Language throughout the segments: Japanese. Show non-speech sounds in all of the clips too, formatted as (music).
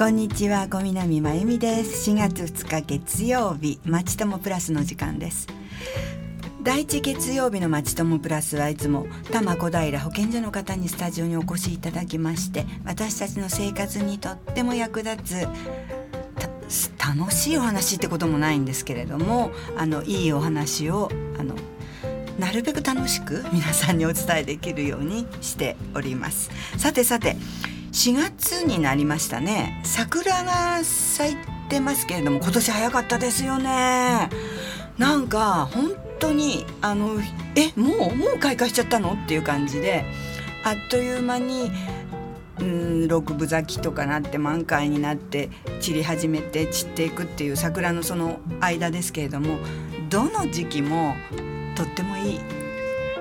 こんにちは小南真由美です。4月2日月曜日まちともプラスの時間です。第一月曜日のまちともプラスはいつも多摩小平保健所の方にスタジオにお越しいただきまして私たちの生活にとっても役立つ楽しいお話ってこともないんですけれどもあのいいお話をあのなるべく楽しく皆さんにお伝えできるようにしております。さてさて4月になりましたね。桜が咲いてますけれども今年早かったですよね。なんか本当にあのえもうもう開花しちゃったの？っていう感じであっという間にうん六分咲きとかなって満開になって散り始めて散っていくっていう桜のその間ですけれどもどの時期もとってもいい。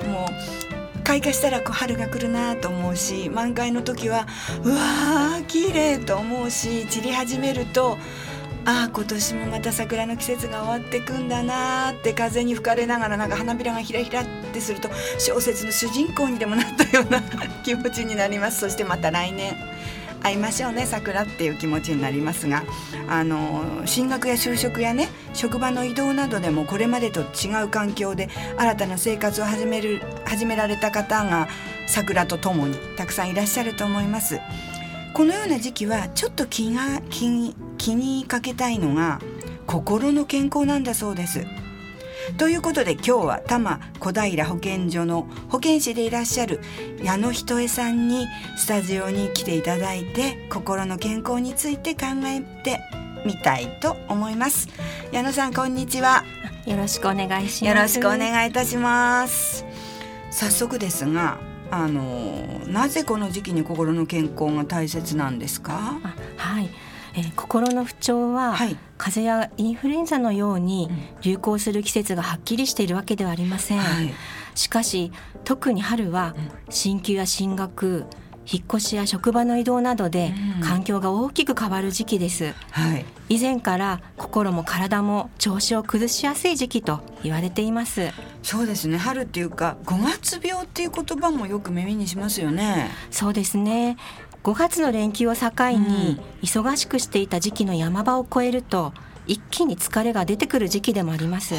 もう開花したらこう春が来るなと思うし満開の時はうわー綺麗と思うし散り始めるとああ今年もまた桜の季節が終わってくんだなって風に吹かれながらなんか花びらがひらひらってすると小説の主人公にでもなったような気持ちになります。そしてまた来年。会いましょうね桜っていう気持ちになりますがあの進学や就職やね職場の移動などでもこれまでと違う環境で新たな生活を始める始められた方が桜とともにたくさんいらっしゃると思います。このような時期はちょっと気が気気にかけたいのが心の健康なんだそうです。ということで今日は多摩小平保健所の保健師でいらっしゃる矢野ひとえさんにスタジオに来ていただいて心の健康について考えてみたいと思います。矢野さんこんにちは。よろしくお願いします。よろしくお願いいたします。早速ですがあのなぜこの時期に心の健康が大切なんですか？はいえー、心の不調は、はい、風邪やインフルエンザのように流行する季節がはっきりしているわけではありません、はい、しかし特に春は進級や進学引っ越しや職場の移動などで環境が大きく変わる時期です、はい、以前から心も体も調子を崩しやすい時期と言われています。そうですね。春っていうか5月病っていう言葉もよく耳にしますよね。そうですね5月の連休を境に忙しくしていた時期の山場を越えると一気に疲れが出てくる時期でもあります。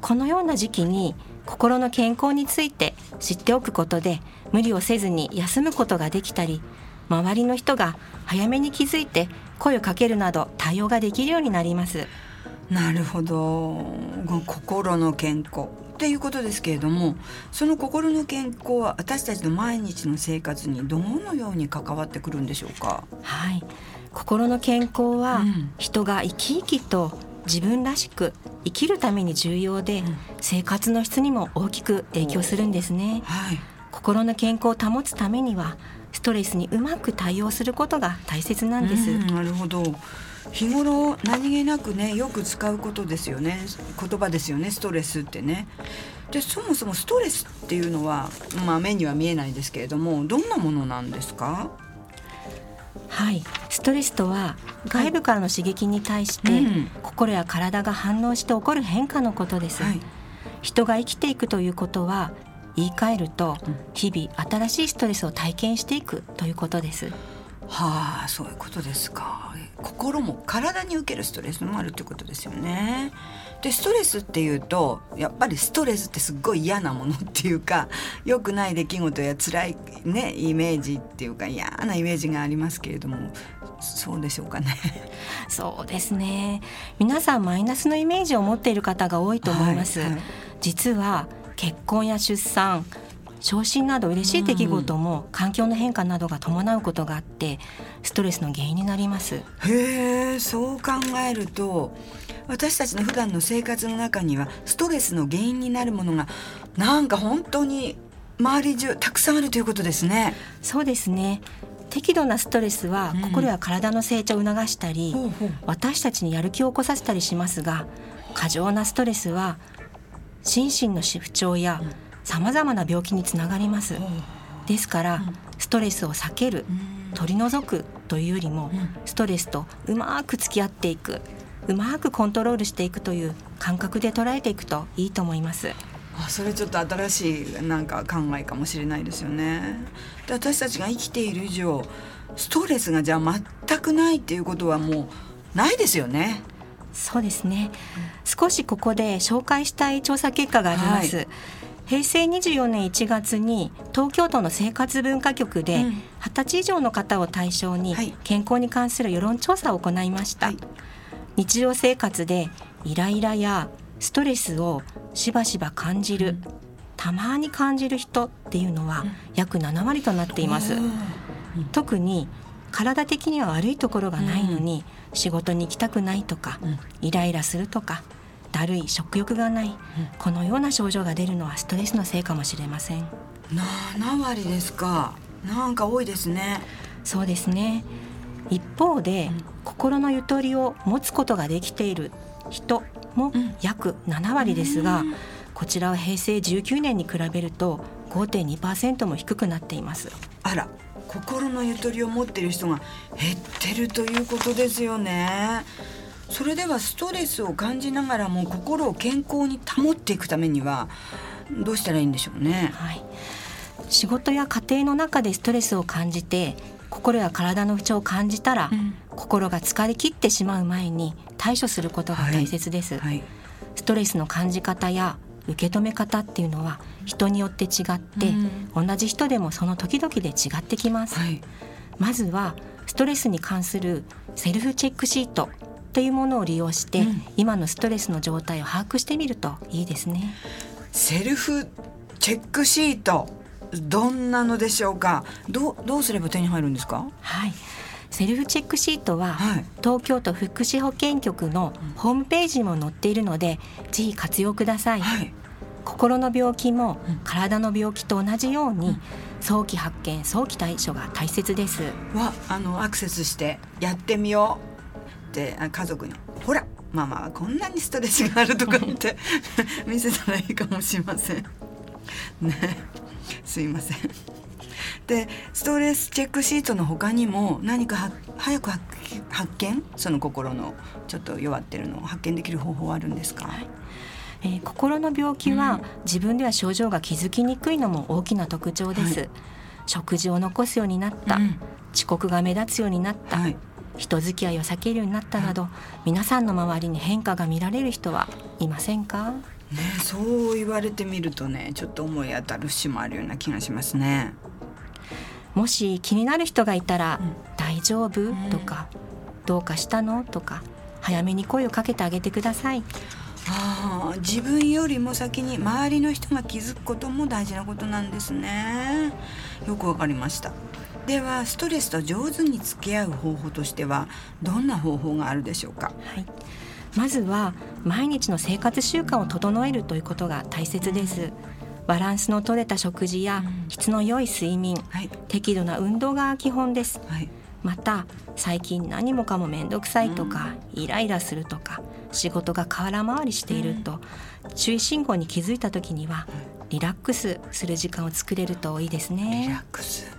このような時期に心の健康について知っておくことで無理をせずに休むことができたり周りの人が早めに気づいて声をかけるなど対応ができるようになります。なるほど心の健康っていうことですけれどもその心の健康は私たちの毎日の生活にどのように関わってくるんでしょうか？はい。心の健康は人が生き生きと自分らしく生きるために重要で、生活の質にも大きく影響するんですね、はい、心の健康を保つためにはストレスにうまく対応することが大切なんです、なるほど。日頃何気なくねよく使うことですよね。言葉ですよね。ストレスってね。でそもそもストレスっていうのは、まあ、目には見えないですけれどもどんなものなんですか？はい。ストレスとは外部からの刺激に対して、うん、心や体が反応して起こる変化のことです、はい、人が生きていくということは言い換えると、日々新しいストレスを体験していくということです。はあそういうことですか。心も体に受けるストレスもあるってことですよね。でストレスっていうとやっぱりストレスってすっごい嫌なものっていうか (laughs) 良くない出来事や辛いねイメージっていうか嫌なイメージがありますけれどもそうでしょうかね。(laughs) そうですね。皆さんマイナスのイメージを持っている方が多いと思います、はいはい、実は結婚や出産昇進など嬉しい出来事も環境の変化などが伴うことがあってストレスの原因になります。へえそう考えると私たちの普段の生活の中にはストレスの原因になるものがなんか本当に周り中たくさんあるということですね。そうですね。適度なストレスは心や体の成長を促したり、うん、私たちにやる気を起こさせたりしますが過剰なストレスは心身の不調や、うんさまざまな病気につながります。ですからストレスを避ける取り除くというよりもストレスとうまく付き合っていくうまくコントロールしていくという感覚で捉えていくといいと思います。あそれちょっと新しいなんか考えかもしれないですよね。で私たちが生きている以上ストレスがじゃあ全くないっていうことはもうないですよね。そうですね、少しここで紹介したい調査結果があります、はい、平成24年1月に東京都の生活文化局で20歳以上の方を対象に健康に関する世論調査を行いました、はい、日常生活でイライラやストレスをしばしば感じる、たまに感じる人っていうのは約7割となっています、特に体的には悪いところがないのに、仕事に行きたくないとか、イライラするとかだるい食欲がない、このような症状が出るのはストレスのせいかもしれません。7割ですか。なんか多いですね。そうですね。一方で、うん、心のゆとりを持つことができている人も約7割ですが、うん、こちらは平成19年に比べると5.2%も低くなっています。あら心のゆとりを持っている人が減ってるということですよね。それではストレスを感じながらも心を健康に保っていくためにはどうしたらいいんでしょうね、はい、仕事や家庭の中でストレスを感じて心や体の不調を感じたら、うん、心が疲れ切ってしまう前に対処することが大切です、はい。はい、ストレスの感じ方や受け止め方っていうのは人によって違って、うん、同じ人でもその時々で違ってきます、はい、まずはストレスに関するセルフチェックシートというものを利用して、うん、今のストレスの状態を把握してみるといいですね。セルフチェックシートどんなのでしょうか？どうどうすれば手に入るんですか？はい。セルフチェックシートは、はい、東京都福祉保健局のホームページにも載っているので、ぜひ活用ください、はい、心の病気も体の病気と同じように、早期発見早期対処が大切です。はあのアクセスしてやってみようって家族に。ほらママはこんなにストレスがあるとかって (laughs) 見せたらいいかもしれません。ね。すいません。でストレスチェックシートの他にも何か早く発見？その心のちょっと弱ってるのを発見できる方法はあるんですか、はいえー、心の病気は自分では症状が気づきにくいのも大きな特徴です、はい、食事を残すようになった、うん、遅刻が目立つようになった、はい、人付き合いを避けるようになったなど、はい、皆さんの周りに変化が見られる人はいませんか？ね、そう言われてみるとねちょっと思い当たる節もあるような気がしますね。もし気になる人がいたら「うん、大丈夫?」とか「どうかしたの?」とか早めに声をかけてあげてくださいあ自分よりも先に周りの人が気づくことも大事なことなんですね。よくわかりました。ではストレスと上手に付き合う方法としてはどんな方法があるでしょうか、はい、まずは毎日の生活習慣を整えるということが大切です。バランスの取れた食事や質の良い睡眠、はい、適度な運動が基本です、はいまた最近何もかも面倒くさいとか、イライラするとか仕事が空回りしていると、注意信号に気づいた時にはリラックスする時間を作れるといいですね。リラックス。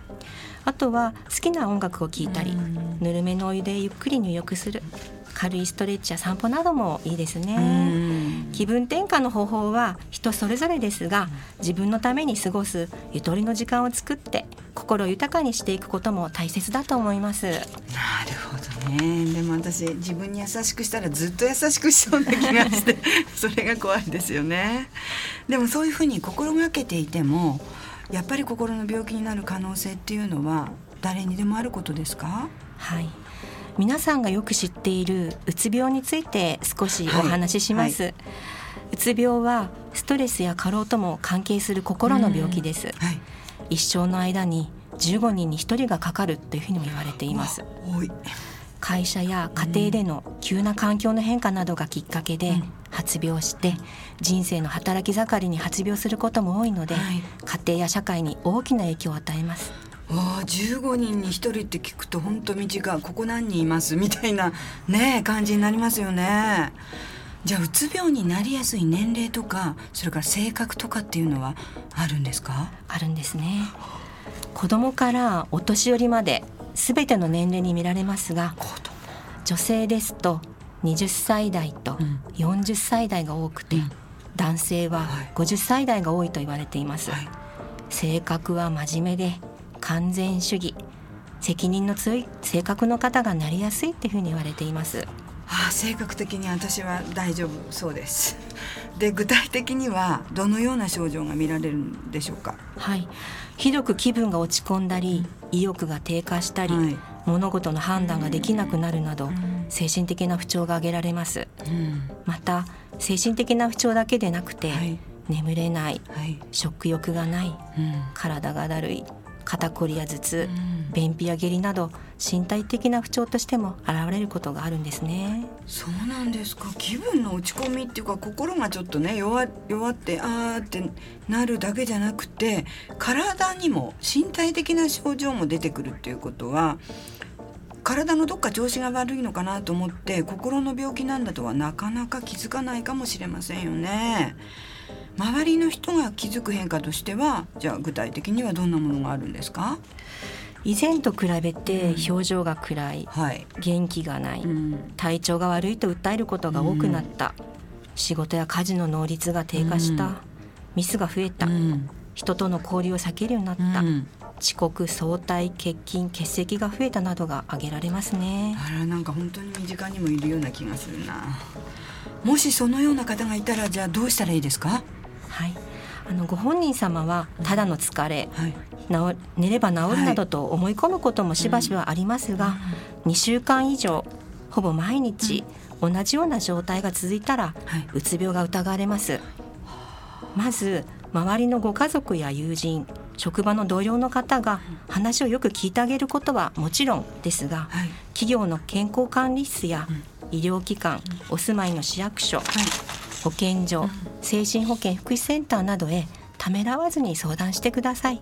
あとは好きな音楽を聴いたり、ぬるめのお湯でゆっくり入浴する軽いストレッチや散歩などもいいですね。気分転換の方法は人それぞれですが自分のために過ごすゆとりの時間を作って心豊かにしていくことも大切だと思います。なるほどね。でも私自分に優しくしたらずっと優しくしそうな気がして (laughs) それが怖いですよね。でもそういうふうに心がけていてもやっぱり心の病気になる可能性っていうのは誰にでもあることですか？はい皆さんがよく知っているうつ病について少しお話しします、はい。はい、うつ病はストレスや過労とも関係する心の病気です、はい、一生の間に15人に1人がかかるというふうにも言われています。会社や家庭での急な環境の変化などがきっかけで発病して人生の働き盛りに発病することも多いので、家庭や社会に大きな影響を与えますああ15人に1人って聞くと本当短いここ何人います？みたいなね感じになりますよね。じゃあうつ病になりやすい年齢とかそれから性格とかっていうのはあるんですか？あるんですね。子供からお年寄りまで全ての年齢に見られますが女性ですと20歳代と40歳代が多くて、うん、男性は50歳代が多いと言われています、はい、性格は真面目で完全主義責任の強い性格の方がなりやすいっていうふうに言われています。ああ性格的に私は大丈夫そうです。(laughs) で具体的にはどのような症状が見られるんでしょうか？はい。ひどく気分が落ち込んだり意欲が低下したり、はい、物事の判断ができなくなるなど、うん、精神的な不調が挙げられます、うん、また精神的な不調だけでなくて、はい、眠れない、はい、食欲がない、うん、体がだるい肩こりや頭痛、便秘や下痢など身体的な不調としても現れることがあるんですね。そうなんですか。気分の落ち込みっていうか心がちょっとね弱弱ってあーってなるだけじゃなくて体にも身体的な症状も出てくるっていうことは体のどっか調子が悪いのかなと思って心の病気なんだとはなかなか気づかないかもしれませんよね。周りの人が気づく変化としてはじゃあ具体的にはどんなものがあるんですか？以前と比べて表情が暗い、うんはい、元気がない、うん、体調が悪いと訴えることが多くなった、うん、仕事や家事の能率が低下した、ミスが増えた、人との交流を避けるようになった、遅刻早退欠勤欠席が増えたなどが挙げられますね。あらなんか本当に身近にもいるような気がするな。もしそのような方がいたらじゃあどうしたらいいですか？はい。あのご本人様はただの疲れ、はい、治寝れば治るなどと思い込むこともしばしばありますが、はい、2週間以上ほぼ毎日、同じような状態が続いたら、はい、うつ病が疑われます。まず周りのご家族や友人職場の同僚の方が話をよく聞いてあげることはもちろんですが、はい、企業の健康管理室や医療機関、お住まいの市役所、はい、保健所、精神保健福祉センターなどへためらわずに相談してください。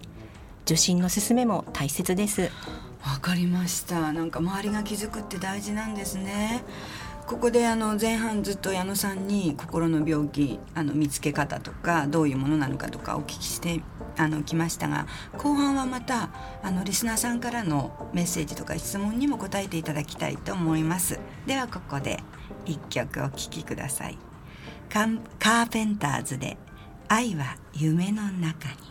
受診の勧めも大切です。わかりました。なんか周りが気づくって大事なんですね。ここであの前半ずっと矢野さんに心の病気あの見つけ方とかどういうものなのかとかお聞きしてあの来ましたが後半はまたあのリスナーさんからのメッセージとか質問にも答えていただきたいと思います。ではここで一曲お聴きください。カーペンターズで愛は夢の中に。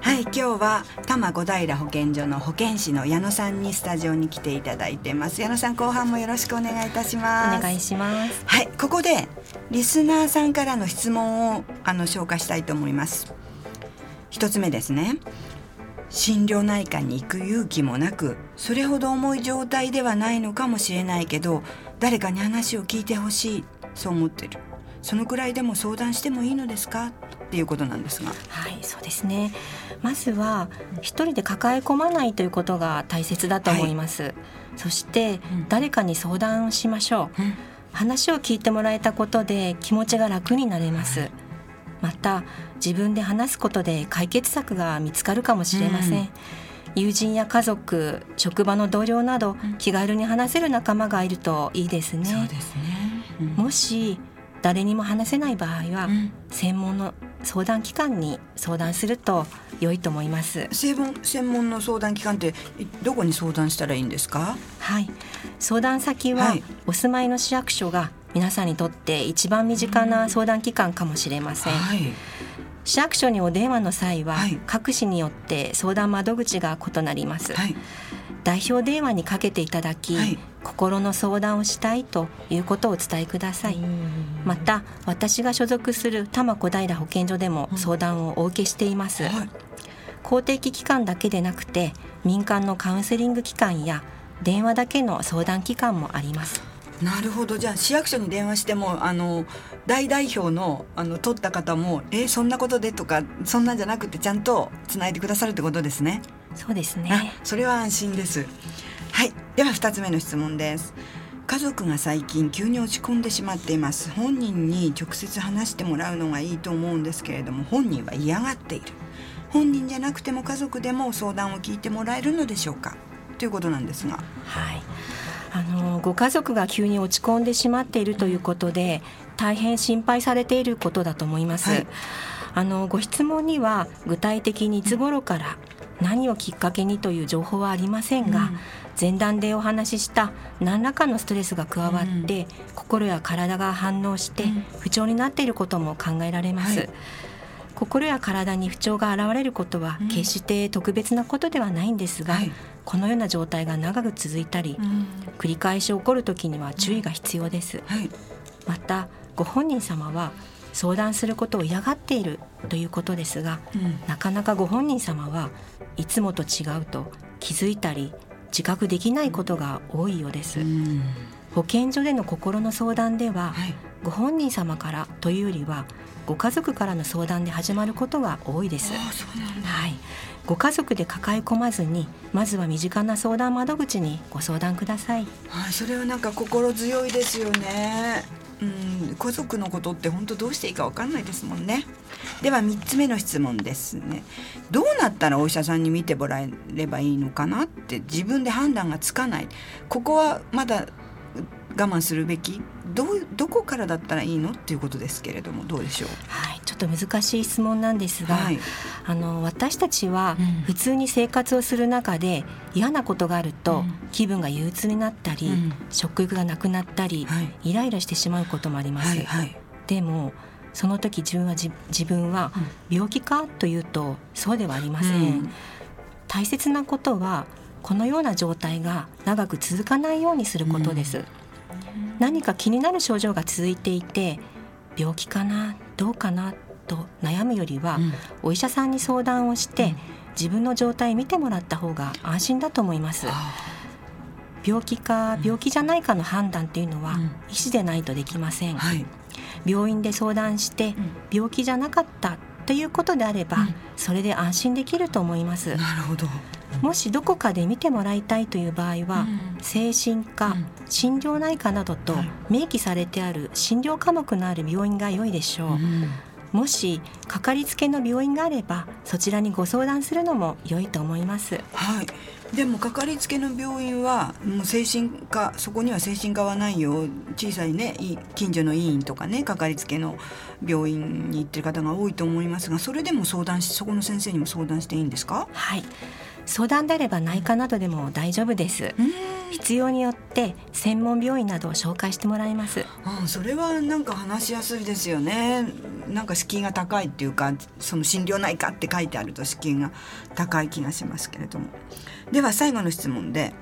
はい今日は多摩小平保健所の保健師の矢野さんにスタジオに来ていただいてます。矢野さん後半もよろしくお願いいたします。お願いします。はいここでリスナーさんからの質問をあの紹介したいと思います。一つ目ですね。心療内科に行く勇気もなくそれほど重い状態ではないのかもしれないけど誰かに話を聞いてほしいそう思ってるそのくらいでも相談してもいいのですか？っていうことなんですが。はいそうですね。まずは一人で抱え込まないということが大切だと思います、はい、そして誰かに相談しましょう、うん、話を聞いてもらえたことで気持ちが楽になれます、また自分で話すことで解決策が見つかるかもしれません、うん友人や家族職場の同僚など、気軽に話せる仲間がいるといいですね。そうですね、うん、もし誰にも話せない場合は、専門の相談機関に相談すると良いと思います。専門専門の相談機関ってどこに相談したらいいんですか？はい。相談先は、お住まいの市役所が皆さんにとって一番身近な相談機関かもしれません、はい、市役所にお電話の際は、はい、各市によって相談窓口が異なります、はい代表電話にかけていただき、はい、心の相談をしたいということをお伝えください。また私が所属する多摩小平保健所でも相談をお受けしています、はい、公的機関だけでなくて民間のカウンセリング機関や電話だけの相談機関もあります。なるほど。じゃあ市役所に電話してもあの大代表のあの取った方も「えそんなことで?」とかそんなんじゃなくてちゃんとつないでくださるってことですね。そうですね。それは安心です。はい。では2つ目の質問です。家族が最近急に落ち込んでしまっています。本人に直接話してもらうのがいいと思うんですけれども本人は嫌がっている。本人じゃなくても家族でも相談を聞いてもらえるのでしょうか？ということなんですが。はい。あのご家族が急に落ち込んでしまっているということで大変心配されていることだと思います、はい、あのご質問には具体的にいつ頃から何をきっかけにという情報はありませんが、前段でお話しした何らかのストレスが加わって、うん、心や体が反応して不調になっていることも考えられます、はい、心や体に不調が現れることは決して特別なことではないんですが、うんはい、このような状態が長く続いたり、うん、繰り返し起こる時には注意が必要です、はい、またご本人様は相談することを嫌がっているということですが、なかなかご本人様はいつもと違うと気づいたり自覚できないことが多いようです。保健所での心の相談では、はい、ご本人様からというよりはご家族からの相談で始まることが多いです。はい、ご家族で抱え込まずにまずは身近な相談窓口にご相談ください。はい、それはなんか心強いですよね。うん、家族のことって本当どうしていいかわかんないですもんね。では3つ目の質問ですね。どうなったらお医者さんに見てもらえればいいのかなって自分で判断がつかない。ここはまだ我慢するべき？どどこからだったらいいの？っていうことですけれどもどうでしょう、はい、ちょっと難しい質問なんですが、はい、あの私たちは普通に生活をする中で嫌なことがあると気分が憂鬱になったり、うん、食欲がなくなったり、はい、イライラしてしまうこともあります。はいはい、でもその時自分は自分は病気かというとそうではありません。うん、大切なことはこのような状態が長く続かないようにすることです。うん何か気になる症状が続いていて病気かなどうかなと悩むよりは、うん、お医者さんに相談をして、うん、自分の状態見てもらった方が安心だと思います。病気か病気じゃないかの判断っていうのは、医師でないとできません、はい、病院で相談して病気じゃなかったということであれば、それで安心できると思います。なるほどもしどこかで見てもらいたいという場合は、精神科、心療内科などと明記されてある診療科目のある病院が良いでしょう。もしかかりつけの病院があればそちらにご相談するのも良いと思います。はい。でもかかりつけの病院はもう精神科そこには精神科はないよ。小さいね近所の医院とかねかかりつけの病院に行ってる方が多いと思いますがそれでも相談しそこの先生にも相談していいんですか？はい相談であれば内科などでも大丈夫です。必要によって専門病院などを紹介してもらいます。あそれはなんか話しやすいですよね。なんか敷居が高いっていうかその心療内科って書いてあると敷居が高い気がしますけれども。では最後の質問で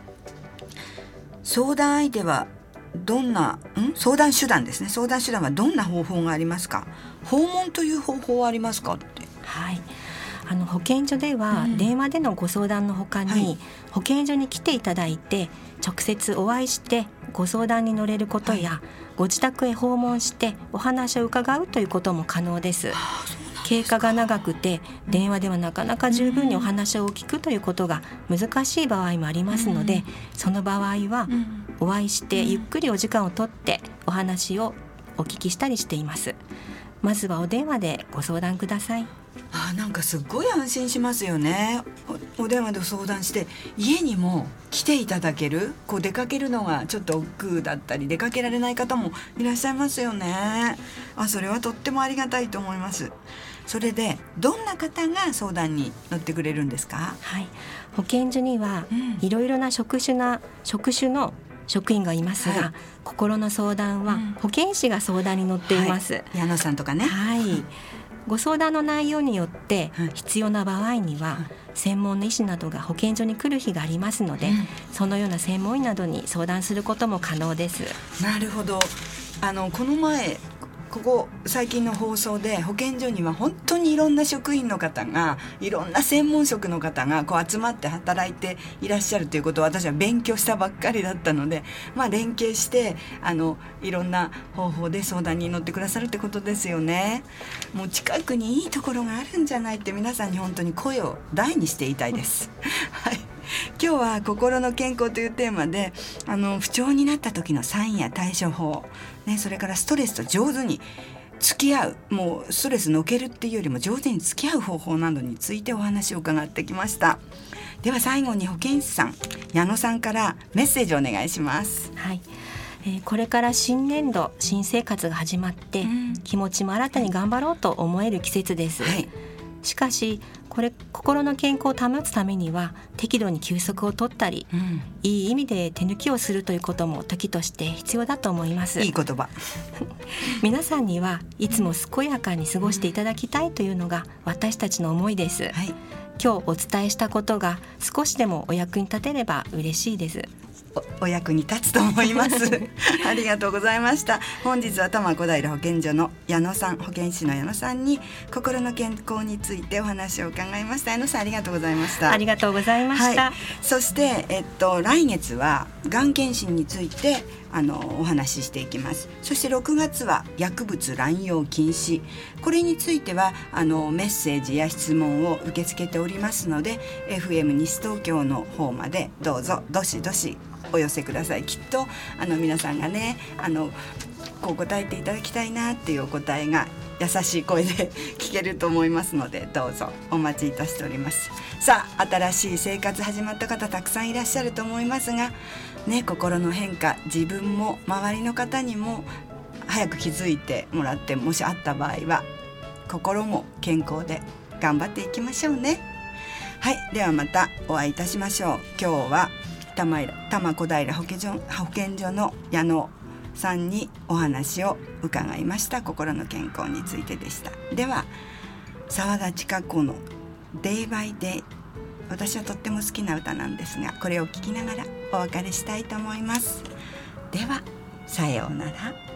相談相手はどんな、ん？相談手段ですね。相談手段はどんな方法がありますか？訪問という方法はありますか？って。はいあの保健所では電話でのご相談のほかに、はい、保健所に来ていただいて直接お会いしてご相談に乗れることや、はい、ご自宅へ訪問してお話を伺うということも可能です。経過が長くて電話ではなかなか十分にお話を聞くということが難しい場合もありますので、その場合はお会いしてゆっくりお時間をとってお話をお聞きしたりしています。まずはお電話でご相談ください。あなんかすっごい安心しますよね。お電話で相談して家にも来ていただける？こう出かけるのがちょっと億劫だったり出かけられない方もいらっしゃいますよね。あそれはとってもありがたいと思います。それでどんな方が相談に乗ってくれるんですか？はい。保健所にはいろいろな職種な職種の職員がいますが、はい、心の相談は保健師が相談に乗っています、はい、矢野さんとかね。はいご相談の内容によって必要な場合には専門の医師などが保健所に来る日がありますので、そのような専門医などに相談することも可能です。なるほど。あのこの前ここ最近の放送で保健所には本当にいろんな職員の方がいろんな専門職の方がこう集まって働いていらっしゃるということを私は勉強したばっかりだったので、まあ、連携してあのいろんな方法で相談に乗ってくださるってことですよね。もう近くにいいところがあるんじゃないって皆さんに本当に声を大にしていたいです。(laughs) はい今日は心の健康というテーマであの不調になった時のサインや対処法、ね、それからストレスと上手に付き合う。もうストレスのけるっていうよりも上手に付き合う方法などについてお話を伺ってきました。では最後に保健師さん矢野さんからメッセージをお願いします。はい。えー、これから新年度新生活が始まって、うん、気持ちも新たに頑張ろうと思える季節です、はい、しかしこれ心の健康を保つためには適度に休息を取ったり、うん、いい意味で手抜きをするということも時として必要だと思います。いい言葉。(laughs) 皆さんにはいつも健やかに過ごしていただきたいというのが私たちの思いです、はい、今日お伝えしたことが少しでもお役に立てれば嬉しいですお役に立つと思います。(laughs) ありがとうございました。本日は多摩小平保健所の矢野さん保健師の矢野さんに心の健康についてお話を伺いました。矢野さんありがとうございました。ありがとうございました、はい、そしてえっと来月はがん検診についてあのお話ししていきます。そして6月は薬物乱用禁止。これについてはあのメッセージや質問を受け付けておりますので FM 西東京の方までどうぞどしどしお寄せください。きっとあの皆さんがねあのこう答えていただきたいなっていうお答えが優しい声で (laughs) 聞けると思いますのでどうぞお待ちいたしております。さあ新しい生活始まった方たくさんいらっしゃると思いますがね心の変化自分も周りの方にも早く気づいてもらってもしあった場合は心も健康で頑張っていきましょうね。はいではまたお会いいたしましょう。今日は多摩小平保健所保健所の矢野さんにお話を伺いました。心の健康についてでした。では沢田千佳子の「デイバイデイ」私はとっても好きな歌なんですがこれを聴きながらお別れしたいと思います。ではさようなら。